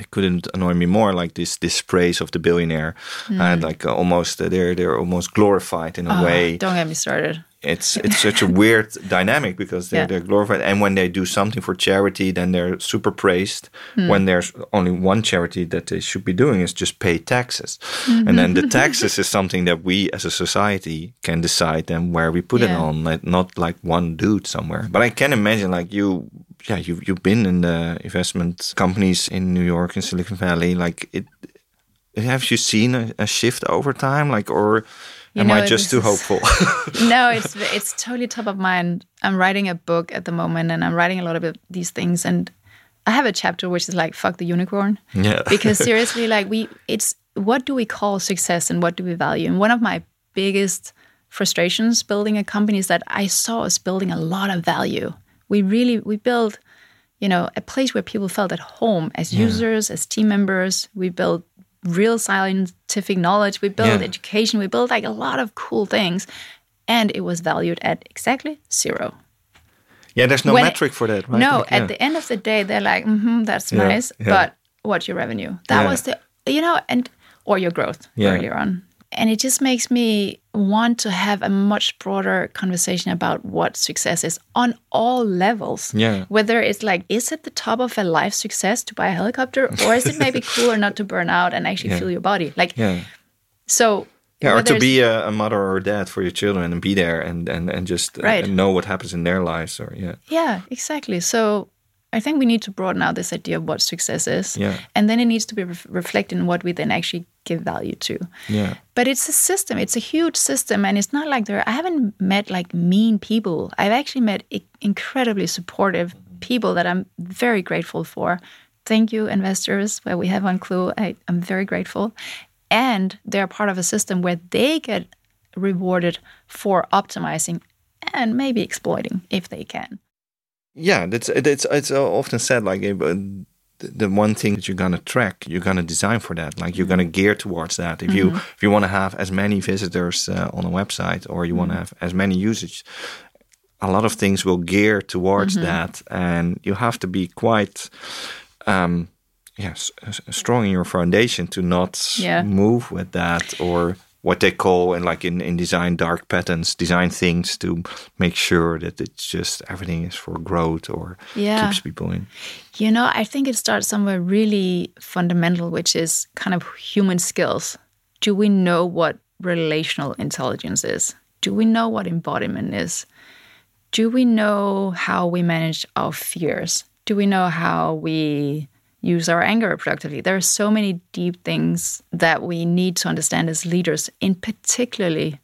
It couldn't annoy me more, like this this praise of the billionaire, and like uh, almost uh, they're they're almost glorified in a Oh, way don't get me started. It's it's such a weird dynamic because they're Yeah. they're glorified and when they do something for charity then they're super praised hmm. when there's only one charity that they should be doing is just pay taxes and then the mm-hmm. taxes is something that we as a society can decide then where we put it on like, not like one dude somewhere but i can imagine like you yeah, you you've been in the investment companies in New York and Silicon Valley. Like, it have you seen a, a shift over time? Like, or You am know, I just too hopeful? no, it's it's totally top of mind. I'm writing a book at the moment, and I'm writing a lot of these things. And I have a chapter which is like "fuck the unicorn," yeah, because seriously, like we, it's what do we call success and what do we value? And one of my biggest frustrations building a company is that I saw us building a lot of value. We really we built, you know, a place where people felt at home as users, as team members. We built real scientific knowledge. We built Yeah. education. We built like a lot of cool things, and it was valued at exactly zero. yeah. There's no when- metric for that, right? No, Like, yeah. at the end of the day, they're like, mm-hmm, that's Yeah, nice, but what's your revenue? That was the, you know, and or your growth earlier on. And it just makes me want to have a much broader conversation about what success is on all levels. Yeah. Whether it's like, is it the top of a life success to buy a helicopter, or is it maybe cooler not to burn out and actually Yeah. feel your body? Like, yeah. so. Yeah, or to be a, a mother or a dad for your children and be there and and, and just uh, Right. know what happens in their lives or yeah Yeah, exactly. So I think we need to broaden out this idea of what success is. Yeah. And then it needs to be ref- reflected in what we then actually give value to. yeah But it's a system. It's a huge system, and it's not like there. I haven't met like mean people. I've actually met i- incredibly supportive people that I'm very grateful for. Thank you, investors. Where we have on Clue, I, I'm very grateful, and they're part of a system where they get rewarded for optimizing and maybe exploiting if they can. Yeah that's it's it's often said like uh, the one thing that you're gonna track you're gonna design for that. Like you're gonna gear towards that. If you if you want to have as many visitors uh, on a website or you want to have as many usage a lot of things will gear towards that and you have to be quite um yes strong in your foundation to not Yeah. move with that or what they call and like in, in design dark patterns design things to make sure that it's just everything is for growth or Yeah. keeps people in You know, I think it starts somewhere really fundamental, which is kind of human skills. Do we know what relational intelligence is? Do we know what embodiment is? Do we know how we manage our fears? Do we know how we use our anger productively? There are so many deep things that we need to understand as leaders, in particularly,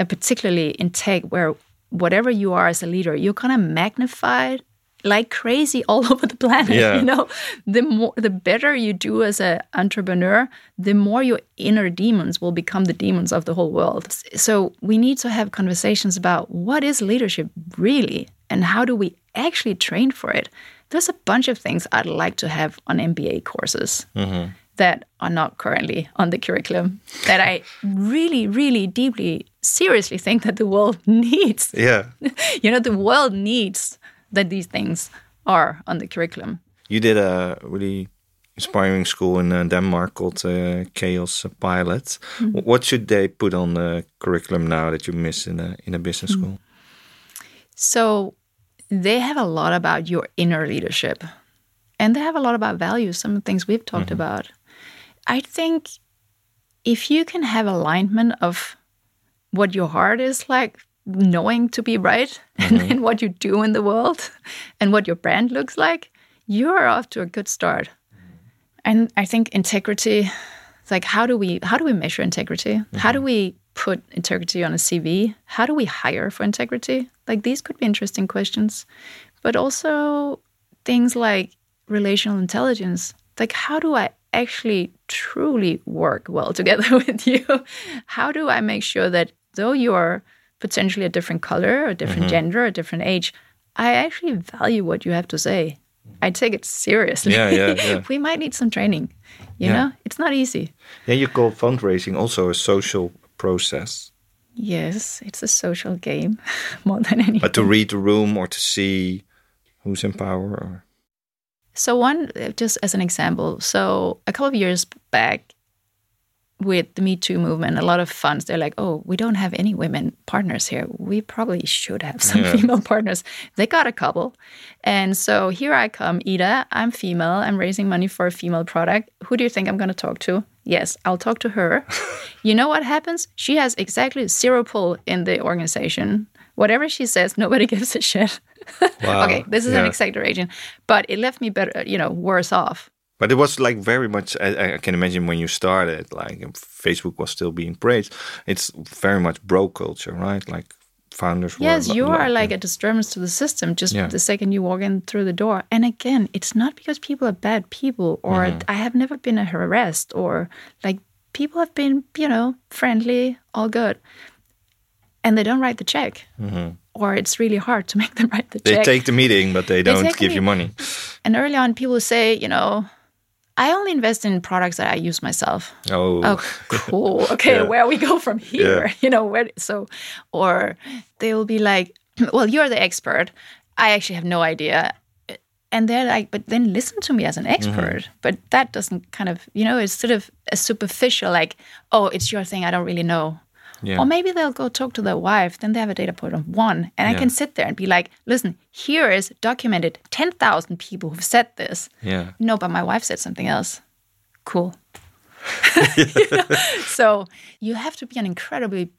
uh, particularly in tech, where whatever you are as a leader, you're kind of magnified like crazy all over the planet. Yeah. You know, the more, the better you do as an entrepreneur, the more your inner demons will become the demons of the whole world. So we need to have conversations about what is leadership really, and how do we actually train for it. There's a bunch of things I'd like to have on MBA courses that are not currently on the curriculum that I really, really deeply, seriously think that the world needs. Yeah. You know the world needs that these things are on the curriculum. You did a really inspiring school in uh, denmark called uh, chaos pilot Mm-hmm. what should they put on the curriculum now that you miss in a in a business Mm. school? So they have a lot about your inner leadership and they have a lot about values some of the things we've talked mm-hmm. about. I think if you can have alignment of what your heart is like knowing to be right mm-hmm. and then what you do in the world and what your brand looks like you're off to a good start. Mm-hmm. And i think integrity it's like how do we how do we measure integrity? How do we put integrity on a cv how do we hire for integrity? Like these could be interesting questions. But also things like relational intelligence. Like how do i actually truly work well together with you? How do i make sure that though you're potentially a different color a different mm-hmm. gender a different age i actually value what you have to say. I take it seriously. Yeah, yeah, yeah. we might need some training you Yeah. know? It's not easy. Yeah you call fundraising also a social process. Yes it's a social game more than anything. But to read the room or to see who's in power or So one, just as an example, so a couple of years back, with the Me Too movement, a lot of funds they're like, "Oh, we don't have any women partners here. We probably should have some Yeah. female partners." They got a couple, and so here I come, Ida. I'm female. I'm raising money for a female product. Who do you think I'm going to talk to? Yes, I'll talk to her. you know what happens? She has exactly zero pull in the organization. Whatever she says, nobody gives a shit. Wow. okay, this is an Yeah. exaggeration, but it left me better, you know, worse off. But it was like very much. I, I can imagine when you started, like Facebook was still being praised. It's very much bro culture, right? Like founders. Yes, you are like a disturbance to the system just Yeah. the second you walk in through the door. And again, it's not because people are bad people or Mm-hmm. I have never been harassed or like people have been, you know, friendly, all good. And they don't write the check. Or it's really hard to make them write the Mm-hmm. They take the meeting, but they don't take the give you money. and early on, people say, you know, I only invest in products that I use myself. Oh, Oh, cool. Okay, Yeah. where we go from here? Yeah. You know, where so or they will be like, Well, you're the expert. I actually have no idea. And they're like, but then listen to me as an mm-hmm. expert. But that doesn't kind of, you know, it's sort of a superficial, like, oh, it's your thing. I don't really know. Yeah. Or maybe they'll go talk to their wife. Then they have a data point of one. And I can sit there and be like, listen, here is documented 10,000 people who've said this. yeah. No, but my wife said something else. Cool. You know? So you have to be an incredibly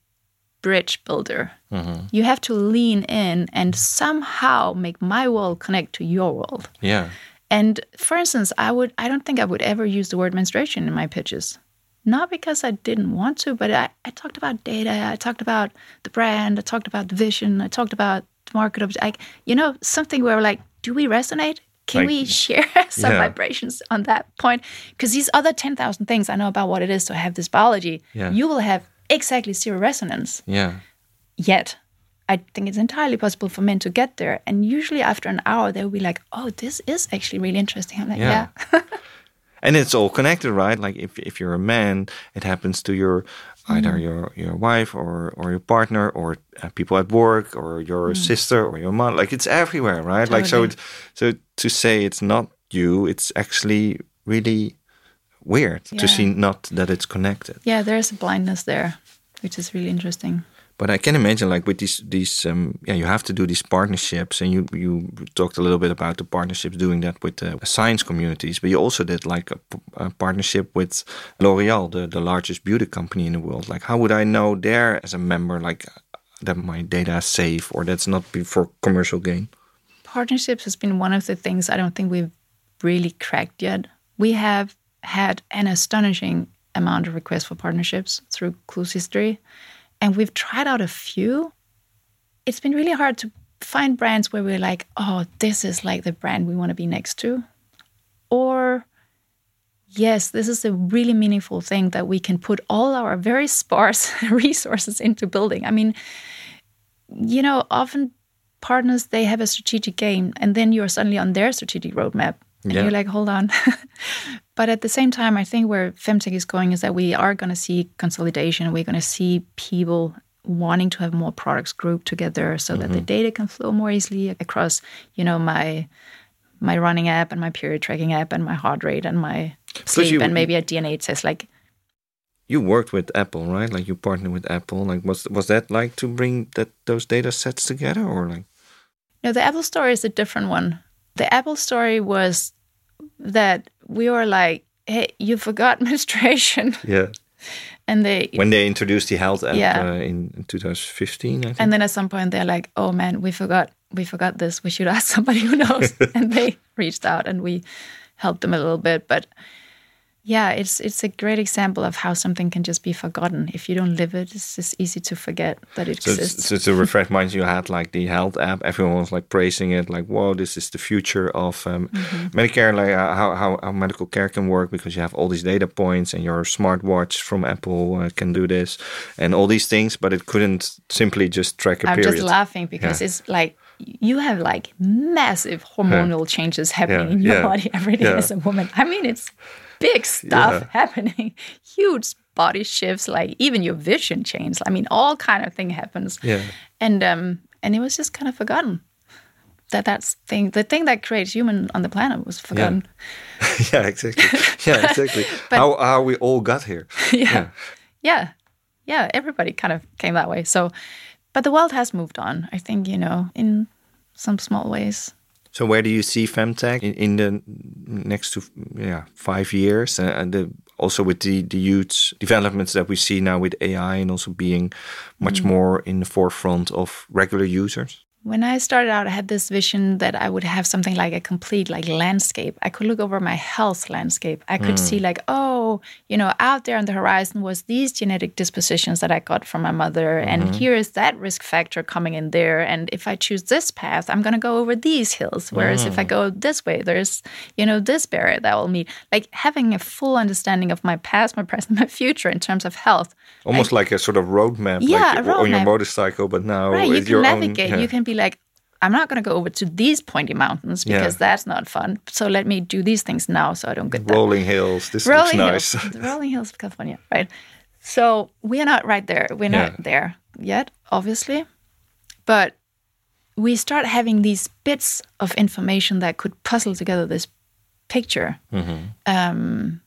bridge builder. Mm-hmm. You have to lean in and somehow make my world connect to your world. Yeah. And for instance, I would I don't think I would ever use the word menstruation in my pitches. Not because I didn't want to, but I, I talked about data, I talked about the brand, I talked about the vision, I talked about the market like you know, something where like, do we resonate? Can Like- we share some Yeah. vibrations on that point? Because these other ten thousand things I know about what it is to have this biology, Yeah. you will have exactly zero resonance Yeah. yet. I think it's entirely possible for men to get there. And usually after an hour, they'll be like, oh, this is actually really interesting. I'm like, Yeah. yeah. and it's all connected, right? Like if, if you're a man, it happens to your either Mm. your your wife or or your partner or uh, people at work or your sister or your mom. Like it's everywhere, right? Like so, Mm. Totally. it's, so to say it's not you, it's actually really weird to see not that it's connected. yeah, there's a blindness there, which is really interesting. But I can imagine, like with these, these, um, yeah, you have to do these partnerships, and you you talked a little bit about the partnerships, doing that with the science communities. But you also did like a partnership with L'Oreal, the the largest beauty company in the world. Like, how would I know there as a member, like that my data is safe or that's not for commercial gain? Partnerships has been one of the things I don't think we've really cracked yet. We have had an astonishing amount of requests for partnerships through Clue's history, and we've tried out a few. It's been really hard to find brands where we're like, oh, this is like the brand we want to be next to. Or, yes, this is a really meaningful thing that we can put all our very sparse resources into building. I mean, you know, often partners they have a strategic game and then you're suddenly on their strategic roadmap and Yeah. you're like hold on but at the same time i think where femtech is going is that we are going to see consolidation we're going to see people wanting to have more products grouped together so that the Mm-hmm. data can flow more easily across you know my my running app and my period tracking app and my heart rate and my sleep you- and maybe a dna test like You worked with Apple, right? Like you partnered with Apple. Like was was that like to bring that those data sets together, or like? No, the Apple story is a different one. The Apple story was that we were like, "Hey, you forgot menstruation," Yeah. and they, When they introduced the health app Yeah. uh, in, in 2015, I think. and then at some point they're like, "Oh man, we forgot, we forgot this. We should ask somebody who knows." and they reached out, and we helped them a little bit. But yeah, it's it's a great example of how something can just be forgotten if you don't live it. It's just easy to forget that it So, exists. so to refresh minds, you had like the health app. Everyone was like praising it, like, "Whoa, this is the future of um, Mm-hmm. Medicare, like uh, how, how how medical care can work because you have all these data points and your smartwatch from Apple uh, can do this and all these things." But it couldn't simply just track a I'm period. just laughing because Yeah. it's like you have like massive hormonal changes happening Yeah, in your yeah, body every day yeah. as a woman. I mean, it's big stuff Yeah. happening, huge body shifts, like even your vision changes. I mean, all kind of thing happens. Yeah. And um, and it was just kind of forgotten that that's thing. The thing that creates human on the planet was forgotten. yeah, exactly. Yeah, exactly. but, how how we all got here. yeah. yeah. Yeah. Everybody kind of came that way. So, but the world has moved on, I think, you know, in some small ways. So where do you see femtech in, in the next to yeah five years? Uh, and the, also with the the huge developments that we see now with AI and also being much more in the forefront of regular users. When I started out, I had this vision that I would have something like a complete like landscape. I could look over my health landscape. I could mm. see like, oh, you know, out there on the horizon was these genetic dispositions that I got from my mother, mm-hmm. and here is that risk factor coming in there. And if I choose this path, I'm gonna go over these hills. Whereas mm. if I mm. go this way, there's you know this barrier that will meet. Like having a full understanding of my past, my present, my future in terms of health. Almost like, like a sort of roadmap, yeah, like road on your motorcycle, but now right, you can navigate. Own, yeah. You can be like, I'm not going to go over to these pointy mountains because yeah. that's not fun. So let me do these things now so I don't get rolling that. hills. This rolling looks hills, nice. rolling hills of California, right? So we are not right there. We're yeah. not there yet, obviously, but we start having these bits of information that could puzzle together this picture. Mm-hmm. Um,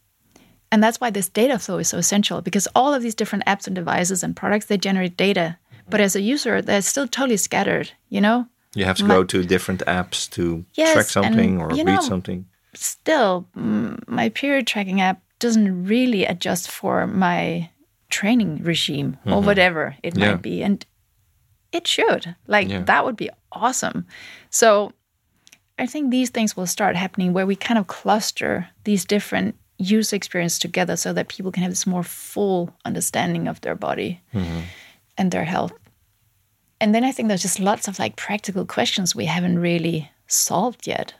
and that's why this data flow is so essential because all of these different apps and devices and products they generate data but as a user they're still totally scattered you know you have to my, go to different apps to yes, track something or read know, something. Still, my period tracking app doesn't really adjust for my training regime mm-hmm. or whatever it yeah. might be. And it should. Like, yeah. that would be awesome. So, I think these things will start happening where we kind of cluster these different user experience together so that people can have this more full understanding of their body mm-hmm. And their health and then I think there's just lots of like practical questions we haven't really solved yet.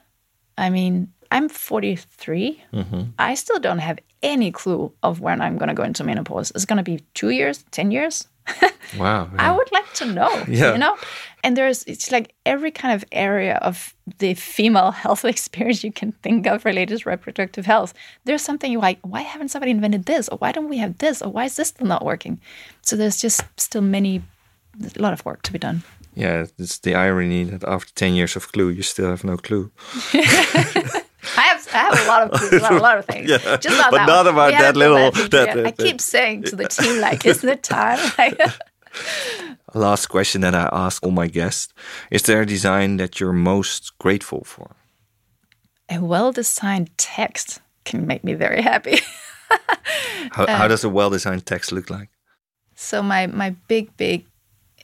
I mean, I'm 43. Mm-hmm. I still don't have any clue of when I'm going to go into menopause. It's going to be two years, 10 years. wow. Yeah. I would like to know, yeah. you know? And there's, it's like every kind of area of the female health experience you can think of related to reproductive health. There's something you're like, why haven't somebody invented this? Or why don't we have this? Or why is this still not working? So there's just still many a lot of work to be done. Yeah, it's the irony that after 10 years of Clue, you still have no clue. I have, I have a lot of clues about a lot of things. yeah, Just not but not one. about that little. That, that, that, I keep saying to the team, like, isn't it time? Last question that I ask all my guests: Is there a design that you're most grateful for? A well-designed text can make me very happy. how, how uh, does a well-designed text look like? So my my big big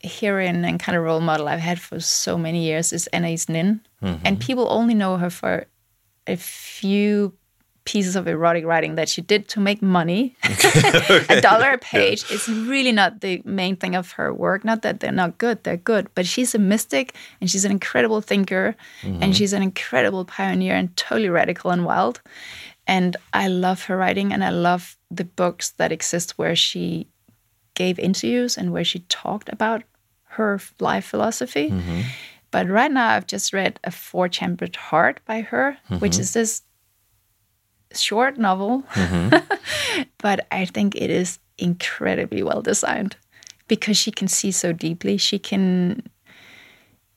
heroine and kind of role model I've had for so many years is Anais Nin. Mm-hmm. And people only know her for a few pieces of erotic writing that she did to make money. a dollar a page yeah. is really not the main thing of her work. Not that they're not good, they're good. But she's a mystic and she's an incredible thinker mm-hmm. and she's an incredible pioneer and totally radical and wild. And I love her writing and I love the books that exist where she gave interviews and where she talked about her life philosophy. Mm-hmm. But right now, I've just read A Four Chambered Heart by her, mm-hmm. which is this short novel. Mm-hmm. but I think it is incredibly well designed because she can see so deeply. She can.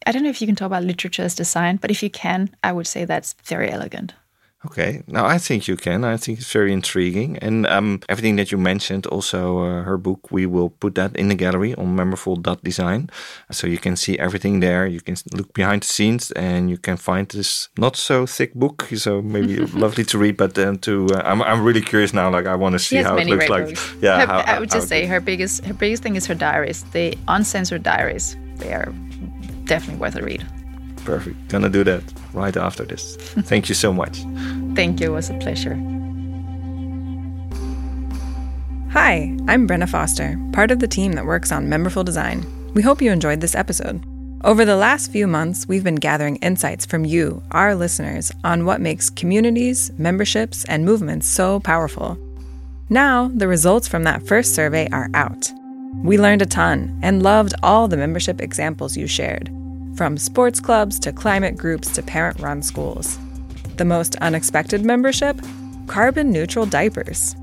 I don't know if you can talk about literature as design, but if you can, I would say that's very elegant. Okay, now I think you can. I think it's very intriguing, and um, everything that you mentioned, also uh, her book, we will put that in the gallery on memberful.design, so you can see everything there. You can look behind the scenes, and you can find this not so thick book, so maybe lovely to read. But then to, uh, I'm, I'm really curious now. Like I want to see how it looks like. Books. Yeah, her, how, I would just say her biggest her biggest thing is her diaries, the uncensored diaries. They are definitely worth a read. Perfect. Gonna do that right after this. Thank you so much. Thank you. It was a pleasure. Hi, I'm Brenna Foster, part of the team that works on Memberful Design. We hope you enjoyed this episode. Over the last few months, we've been gathering insights from you, our listeners, on what makes communities, memberships, and movements so powerful. Now, the results from that first survey are out. We learned a ton and loved all the membership examples you shared from sports clubs to climate groups to parent run schools. The most unexpected membership? Carbon neutral diapers.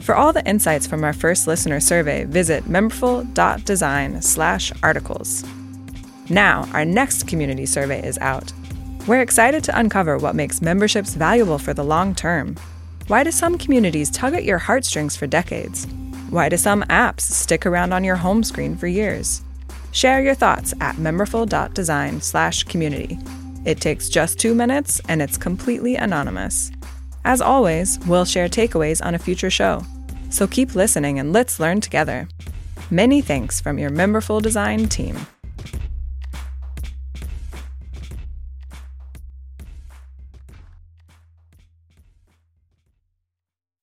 For all the insights from our first listener survey, visit memberful.design/articles. Now, our next community survey is out. We're excited to uncover what makes memberships valuable for the long term. Why do some communities tug at your heartstrings for decades? Why do some apps stick around on your home screen for years? Share your thoughts at memberful.design slash community. It takes just two minutes and it's completely anonymous. As always, we'll share takeaways on a future show. So keep listening and let's learn together. Many thanks from your Memberful Design team.